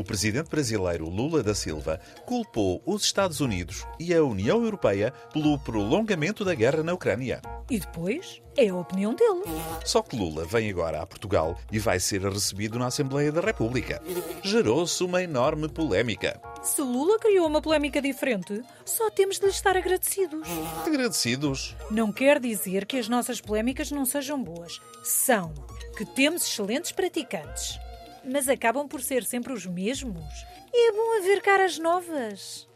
O presidente brasileiro Lula da Silva culpou os Estados Unidos e a União Europeia pelo prolongamento da guerra na Ucrânia. E depois é a opinião dele. Só que Lula vem agora a Portugal e vai ser recebido na Assembleia da República. Gerou-se uma enorme polémica. Se Lula criou uma polémica diferente, só temos de lhe estar agradecidos. Agradecidos. Não quer dizer que as nossas polémicas não sejam boas. São. Que temos excelentes praticantes. Mas acabam por ser sempre os mesmos. E é bom haver caras novas.